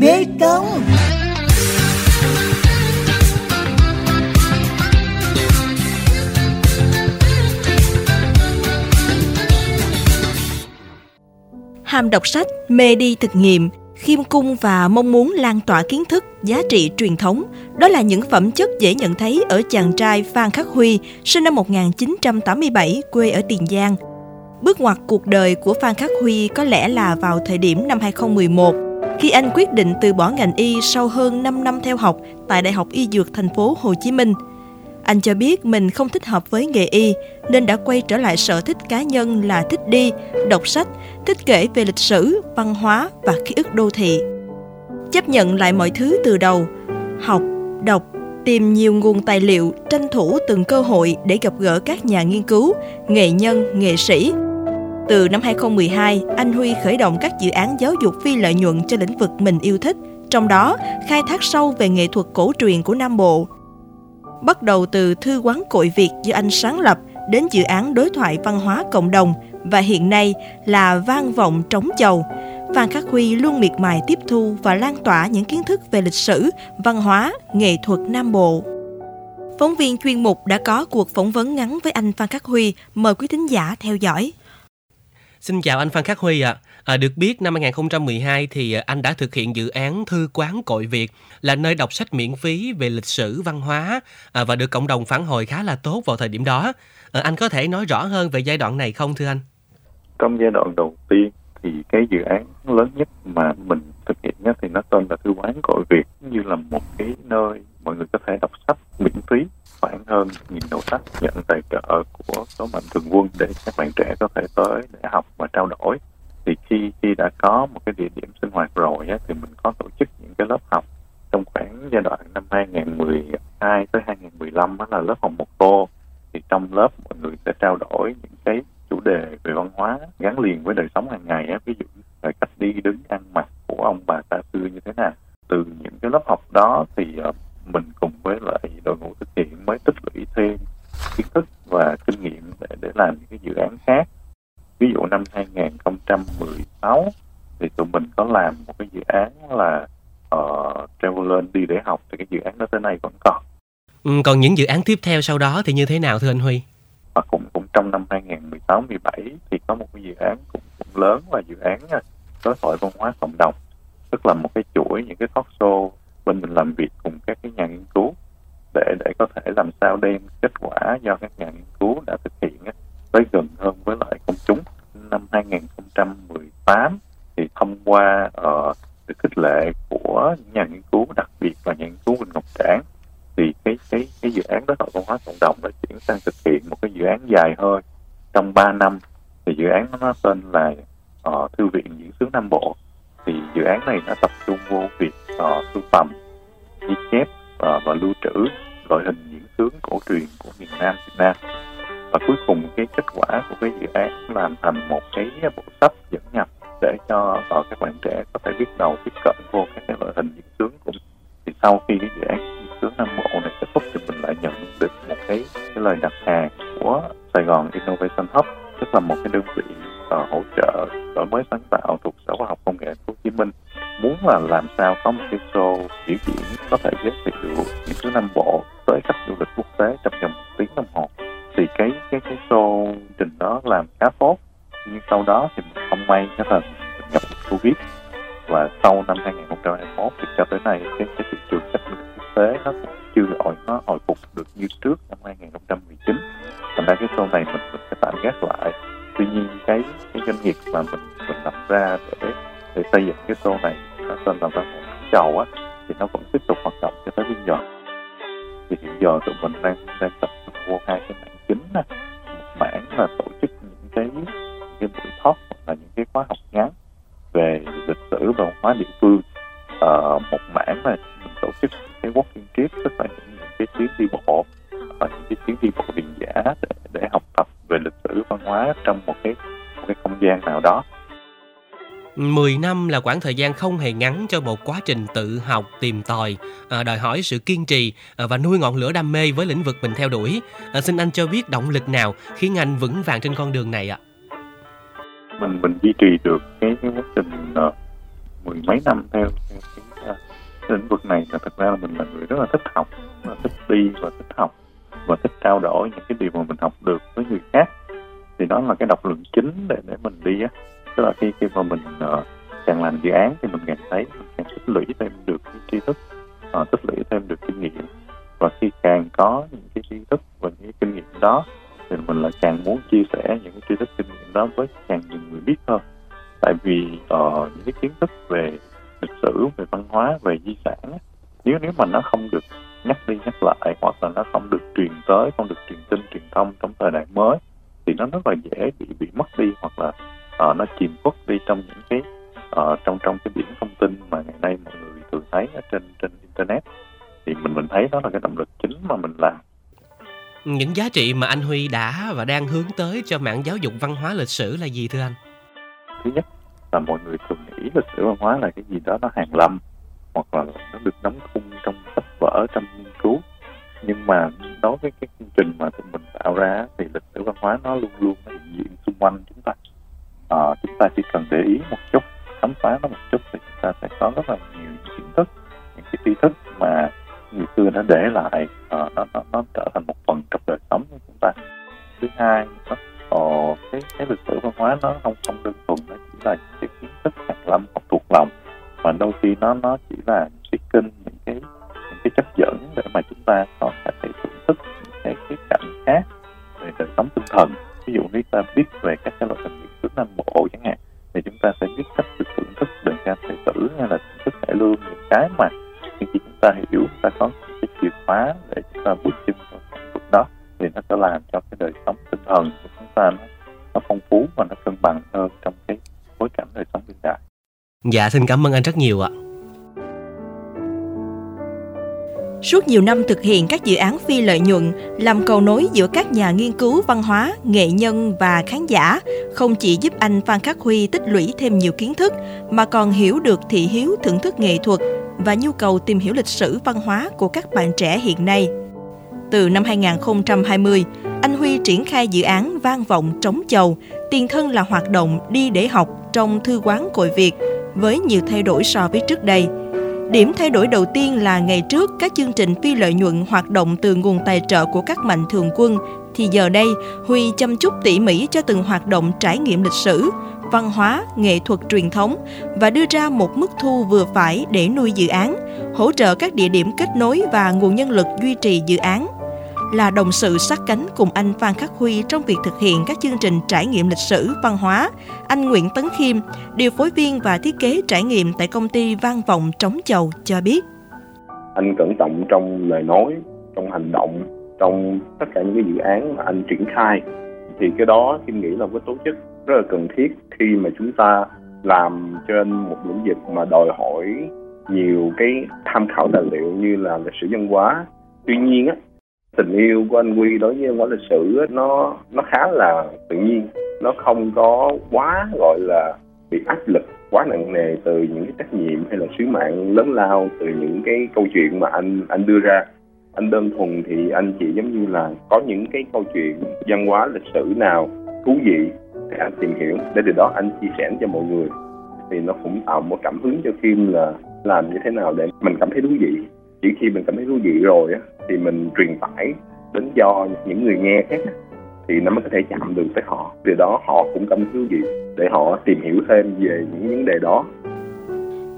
Mê Công ham đọc sách, mê đi thực nghiệm, khiêm cung và mong muốn lan tỏa kiến thức, giá trị truyền thống. Đó là những phẩm chất dễ nhận thấy ở chàng trai Phan Khắc Huy, sinh năm 1987, quê ở Tiền Giang. Bước ngoặt cuộc đời của Phan Khắc Huy có lẽ là vào thời điểm năm 2011, khi anh quyết định từ bỏ ngành y sau hơn 5 năm theo học tại Đại học Y Dược thành phố Hồ Chí Minh. Anh cho biết mình không thích hợp với nghề y nên đã quay trở lại sở thích cá nhân là thích đi, đọc sách, thích kể về lịch sử, văn hóa và ký ức đô thị. Chấp nhận lại mọi thứ từ đầu, học, đọc, tìm nhiều nguồn tài liệu, tranh thủ từng cơ hội để gặp gỡ các nhà nghiên cứu, nghệ nhân, nghệ sĩ. Từ năm 2012, anh Huy khởi động các dự án giáo dục phi lợi nhuận cho lĩnh vực mình yêu thích, trong đó khai thác sâu về nghệ thuật cổ truyền của Nam Bộ. Bắt đầu từ thư quán cội Việt do anh sáng lập đến dự án đối thoại văn hóa cộng đồng và hiện nay là vang vọng trống chầu. Phan Khắc Huy luôn miệt mài tiếp thu và lan tỏa những kiến thức về lịch sử, văn hóa, nghệ thuật Nam Bộ. Phóng viên chuyên mục đã có cuộc phỏng vấn ngắn với anh Phan Khắc Huy, mời quý thính giả theo dõi. Xin chào anh Phan Khắc Huy ạ. À. À, được biết năm 2012 thì à, anh đã thực hiện dự án Thư quán Cội Việt là nơi đọc sách miễn phí về lịch sử văn hóa à, và được cộng đồng phản hồi khá là tốt vào thời điểm đó. À, anh có thể nói rõ hơn về giai đoạn này không thưa anh? Trong giai đoạn đầu tiên thì cái dự án lớn nhất mà mình thực hiện nhất thì nó tên là Thư quán Cội Việt như là một cái nơi mọi người có thể đọc sách miễn phí khoảng hơn nghìn đầu sách nhận tài trợ của số mạnh thường quân để các bạn trẻ có thể tới để học và trao đổi. Thì khi khi đã có một cái địa điểm sinh hoạt rồi á, thì mình có tổ chức những cái lớp học trong khoảng giai đoạn năm 2012 tới 2015 đó là lớp học một tô. Thì trong lớp mọi người sẽ trao đổi những cái chủ đề về văn hóa gắn liền với đời sống hàng ngày á, ví dụ là cách đi đứng ăn mặc của ông bà ta xưa như thế nào. Từ những cái lớp học đó thì ờ, uh, mình cùng với lại đội ngũ thực hiện mới tích lũy thêm kiến thức và kinh nghiệm để để làm những cái dự án khác. Ví dụ năm 2016 thì tụi mình có làm một cái dự án là uh, Traveler đi để học thì cái dự án đó tới nay vẫn còn. Ừ, còn những dự án tiếp theo sau đó thì như thế nào thưa anh Huy? Và cũng cũng trong năm 2016 17 thì có một cái dự án cũng, cũng lớn là dự án à, đối thoại văn hóa cộng đồng. Tức là một cái chuỗi những cái talk show bên mình làm việc dài hơi trong 3 năm thì dự án nó tên là uh, thư viện diễn xướng Nam Bộ. Thì dự án này nó tập trung vô việc uh, sưu tầm ghi chép uh, và lưu trữ loại hình diễn xướng cổ truyền của miền Nam Việt Nam. Và cuối cùng cái kết quả của cái dự án làm thành một cái bộ sách dẫn nhập để cho uh, các bạn trẻ có thể biết đầu tiếp cận vô các cái loại hình diễn sướng của thì sau khi cái dự án diễn sướng Nam Bộ này kết thúc thì mình lại nhận được một cái cái lời đặt hàng Sài Gòn Innovation Hub tức là một cái đơn vị uh, hỗ trợ đổi mới sáng tạo thuộc Sở Khoa học Công nghệ Hồ Chí Minh. Muốn là làm sao có một cái show biểu diễn có thể giới thiệu những thứ Nam Bộ tới khách du lịch quốc tế trong vòng một tiếng đồng hồ thì cái cái cái show trình đó làm khá tốt. Nhưng sau đó thì không may cái là nhập covid và sau năm 2000 ra để để xây dựng cái show này nó tên là văn chầu á thì nó vẫn tiếp tục hoạt động cho tới bây giờ. Thì hiện giờ tụi mình đang đang tập trung vô hai cái mảng chính nè một mảng là tổ chức những cái những cái buổi talk hoặc là những cái khóa học ngắn về lịch sử và văn hóa địa phương. À, một mảng là mình tổ chức cái walking trip tức là những, những cái chuyến đi bộ và những cái chuyến đi bộ điền giả để, để học tập về lịch sử văn hóa trong một cái một cái không gian nào đó. 10 năm là quãng thời gian không hề ngắn cho một quá trình tự học, tìm tòi, à, đòi hỏi sự kiên trì à, và nuôi ngọn lửa đam mê với lĩnh vực mình theo đuổi. À, xin anh cho biết động lực nào khiến anh vững vàng trên con đường này ạ? Mình mình duy trì được cái, quá trình uh, mười mấy năm theo, theo cái, uh, lĩnh vực này là thật ra là mình là người rất là thích học là thích đi và thích học và thích trao đổi những cái điều mà mình học được với người khác thì đó là cái động lực chính để để mình đi á tức là khi khi mà mình uh, càng làm dự án thì mình càng thấy mình càng tích lũy thêm được cái tri thức uh, tích lũy thêm được kinh nghiệm. Và khi càng có những cái tri thức và những cái kinh nghiệm đó thì mình lại càng muốn chia sẻ những cái tri thức kinh nghiệm đó với càng nhiều người biết hơn. Tại vì uh, những cái kiến thức về lịch sử về văn hóa về di sản nếu nếu mà nó không được nhắc đi nhắc lại hoặc là nó không được truyền tới không được truyền tin truyền thông trong thời đại mới thì nó rất là dễ bị bị mất đi hoặc là uh, nó chìm khuất đi trong những cái uh, trong trong cái biển thông tin mà ngày nay mọi người thường thấy ở trên trên internet. Thì mình mình thấy đó là cái động lực chính mà mình làm. Những giá trị mà anh Huy đã và đang hướng tới cho mạng giáo dục văn hóa lịch sử là gì thưa anh? Thứ nhất là mọi người thường nghĩ lịch sử văn hóa là cái gì đó nó hàng lâm hoặc là nó được đóng khung trong sách vở trong nghiên cứu. Nhưng mà đối với cái chương trình mà tụi mình tạo ra thì lịch sử văn hóa nó luôn luôn hiện diện xung quanh chúng ta chỉ cần để ý một chút khám phá nó một chút thì chúng ta sẽ có rất là nhiều kiến thức những cái tri thức mà người xưa đã để lại ờ, nó, nó nó trở thành một phần trong đời sống của chúng ta. Thứ hai nó ồ, ờ, cái cái lịch sử văn hóa nó không không đơn thuần nó chỉ là những cái kiến thức hàng lâm học thuộc lòng mà đôi khi nó nó chỉ là những cái kinh những cái những cái chất dẫn để mà chúng ta có thể thưởng thức những cái cái cạnh khác về đời sống tinh thần. Ví dụ như ta biết về các khi chúng ta hiểu ta có cái chìa khóa để chúng ta bước chân vào vực đó thì nó sẽ làm cho cái đời sống tinh thần của chúng ta nó, nó phong phú và nó cân bằng hơn trong cái bối cảnh đời sống hiện đại. Dạ xin cảm ơn anh rất nhiều ạ. Suốt nhiều năm thực hiện các dự án phi lợi nhuận, làm cầu nối giữa các nhà nghiên cứu văn hóa, nghệ nhân và khán giả, không chỉ giúp anh Phan Khắc Huy tích lũy thêm nhiều kiến thức, mà còn hiểu được thị hiếu thưởng thức nghệ thuật và nhu cầu tìm hiểu lịch sử văn hóa của các bạn trẻ hiện nay. Từ năm 2020, anh Huy triển khai dự án Vang vọng trống chầu, tiền thân là hoạt động đi để học trong thư quán cội Việt với nhiều thay đổi so với trước đây. Điểm thay đổi đầu tiên là ngày trước các chương trình phi lợi nhuận hoạt động từ nguồn tài trợ của các mạnh thường quân thì giờ đây Huy chăm chút tỉ mỉ cho từng hoạt động trải nghiệm lịch sử, văn hóa, nghệ thuật truyền thống và đưa ra một mức thu vừa phải để nuôi dự án, hỗ trợ các địa điểm kết nối và nguồn nhân lực duy trì dự án. Là đồng sự sát cánh cùng anh Phan Khắc Huy trong việc thực hiện các chương trình trải nghiệm lịch sử, văn hóa, anh Nguyễn Tấn Khiêm, điều phối viên và thiết kế trải nghiệm tại công ty Vang Vọng Trống Chầu cho biết. Anh cẩn trọng trong lời nói, trong hành động, trong tất cả những cái dự án mà anh triển khai thì cái đó Kim nghĩ là một cái tố chất rất là cần thiết khi mà chúng ta làm trên một lĩnh vực mà đòi hỏi nhiều cái tham khảo tài liệu như là lịch sử văn hóa. Tuy nhiên á tình yêu của anh Quy đối với văn hóa lịch sử á, nó nó khá là tự nhiên. Nó không có quá gọi là bị áp lực quá nặng nề từ những cái trách nhiệm hay là sứ mạng lớn lao từ những cái câu chuyện mà anh anh đưa ra. Anh đơn thuần thì anh chỉ giống như là có những cái câu chuyện văn hóa lịch sử nào thú vị để anh tìm hiểu. Để từ đó anh chia sẻ cho mọi người. Thì nó cũng tạo một cảm hứng cho phim là làm như thế nào để mình cảm thấy thú vị. Chỉ khi mình cảm thấy thú vị rồi á, thì mình truyền tải đến cho những người nghe khác, thì nó mới có thể chạm được tới họ. Từ đó họ cũng cảm thấy thú vị để họ tìm hiểu thêm về những vấn đề đó.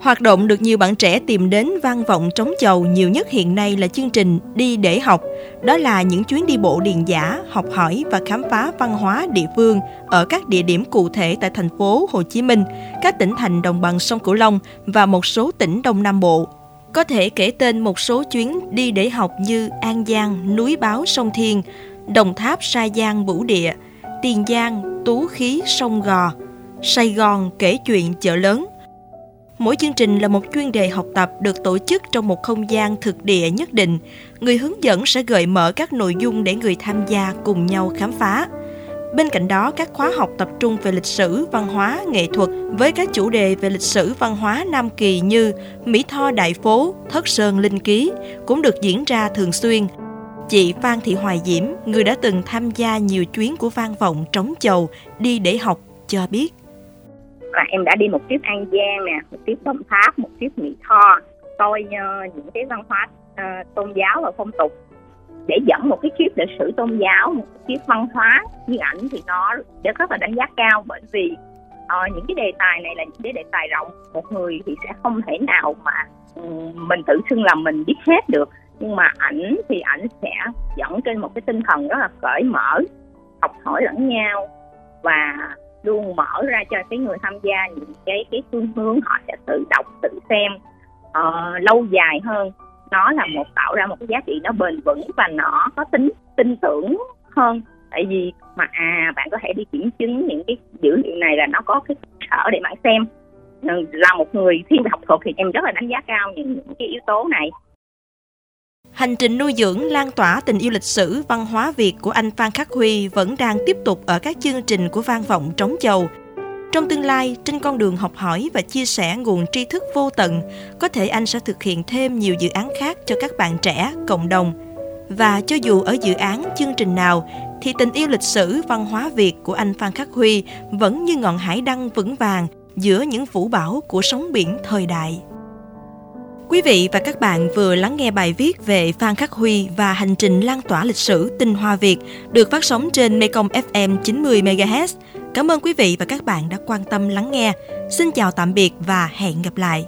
Hoạt động được nhiều bạn trẻ tìm đến vang vọng trống chầu nhiều nhất hiện nay là chương trình Đi để học. Đó là những chuyến đi bộ điền giả, học hỏi và khám phá văn hóa địa phương ở các địa điểm cụ thể tại thành phố Hồ Chí Minh, các tỉnh thành đồng bằng sông Cửu Long và một số tỉnh Đông Nam Bộ. Có thể kể tên một số chuyến đi để học như An Giang, Núi Báo Sông Thiên, Đồng Tháp Sa Giang Vũ Địa, Tiền Giang Tú Khí Sông Gò, Sài Gòn kể chuyện chợ lớn – Mỗi chương trình là một chuyên đề học tập được tổ chức trong một không gian thực địa nhất định. Người hướng dẫn sẽ gợi mở các nội dung để người tham gia cùng nhau khám phá. Bên cạnh đó, các khóa học tập trung về lịch sử, văn hóa, nghệ thuật với các chủ đề về lịch sử văn hóa Nam Kỳ như Mỹ Tho Đại Phố, Thất Sơn Linh Ký cũng được diễn ra thường xuyên. Chị Phan Thị Hoài Diễm, người đã từng tham gia nhiều chuyến của vang vọng trống chầu đi để học, cho biết là em đã đi một tiếp An Giang nè một tiếp Đồng Tháp một tiếp Mỹ Tho coi uh, ờ, những cái văn hóa uh, tôn giáo và phong tục. Để dẫn một cái kiếp lịch sử tôn giáo một cái văn hóa như ảnh thì nó để rất là đánh giá cao. Bởi vì uh, những cái đề tài này là những cái đề tài rộng. Một người thì sẽ không thể nào mà um, mình tự xưng là mình biết hết được. Nhưng mà ảnh thì ảnh sẽ dẫn trên một cái tinh thần rất là cởi mở học hỏi lẫn nhau. Và luôn mở ra cho cái người tham gia những cái cái phương hướng họ sẽ tự đọc tự xem uh, lâu dài hơn. Nó là một tạo ra một cái giá trị nó bền vững và nó có tính tin tưởng hơn. Tại vì mà à bạn có thể đi kiểm chứng những cái dữ liệu này là nó có cái sở để bạn xem. Là một người thiên về học thuật thì em rất là đánh giá cao những, những cái yếu tố này. Hành trình nuôi dưỡng lan tỏa tình yêu lịch sử văn hóa Việt của anh Phan Khắc Huy vẫn đang tiếp tục ở các chương trình của Vang vọng Trống Chầu. Trong tương lai, trên con đường học hỏi và chia sẻ nguồn tri thức vô tận, có thể anh sẽ thực hiện thêm nhiều dự án khác cho các bạn trẻ, cộng đồng. Và cho dù ở dự án chương trình nào, thì tình yêu lịch sử văn hóa Việt của anh Phan Khắc Huy vẫn như ngọn hải đăng vững vàng giữa những vũ bão của sóng biển thời đại. Quý vị và các bạn vừa lắng nghe bài viết về Phan Khắc Huy và hành trình lan tỏa lịch sử tinh hoa Việt được phát sóng trên Mekong FM 90 MHz. Cảm ơn quý vị và các bạn đã quan tâm lắng nghe. Xin chào tạm biệt và hẹn gặp lại.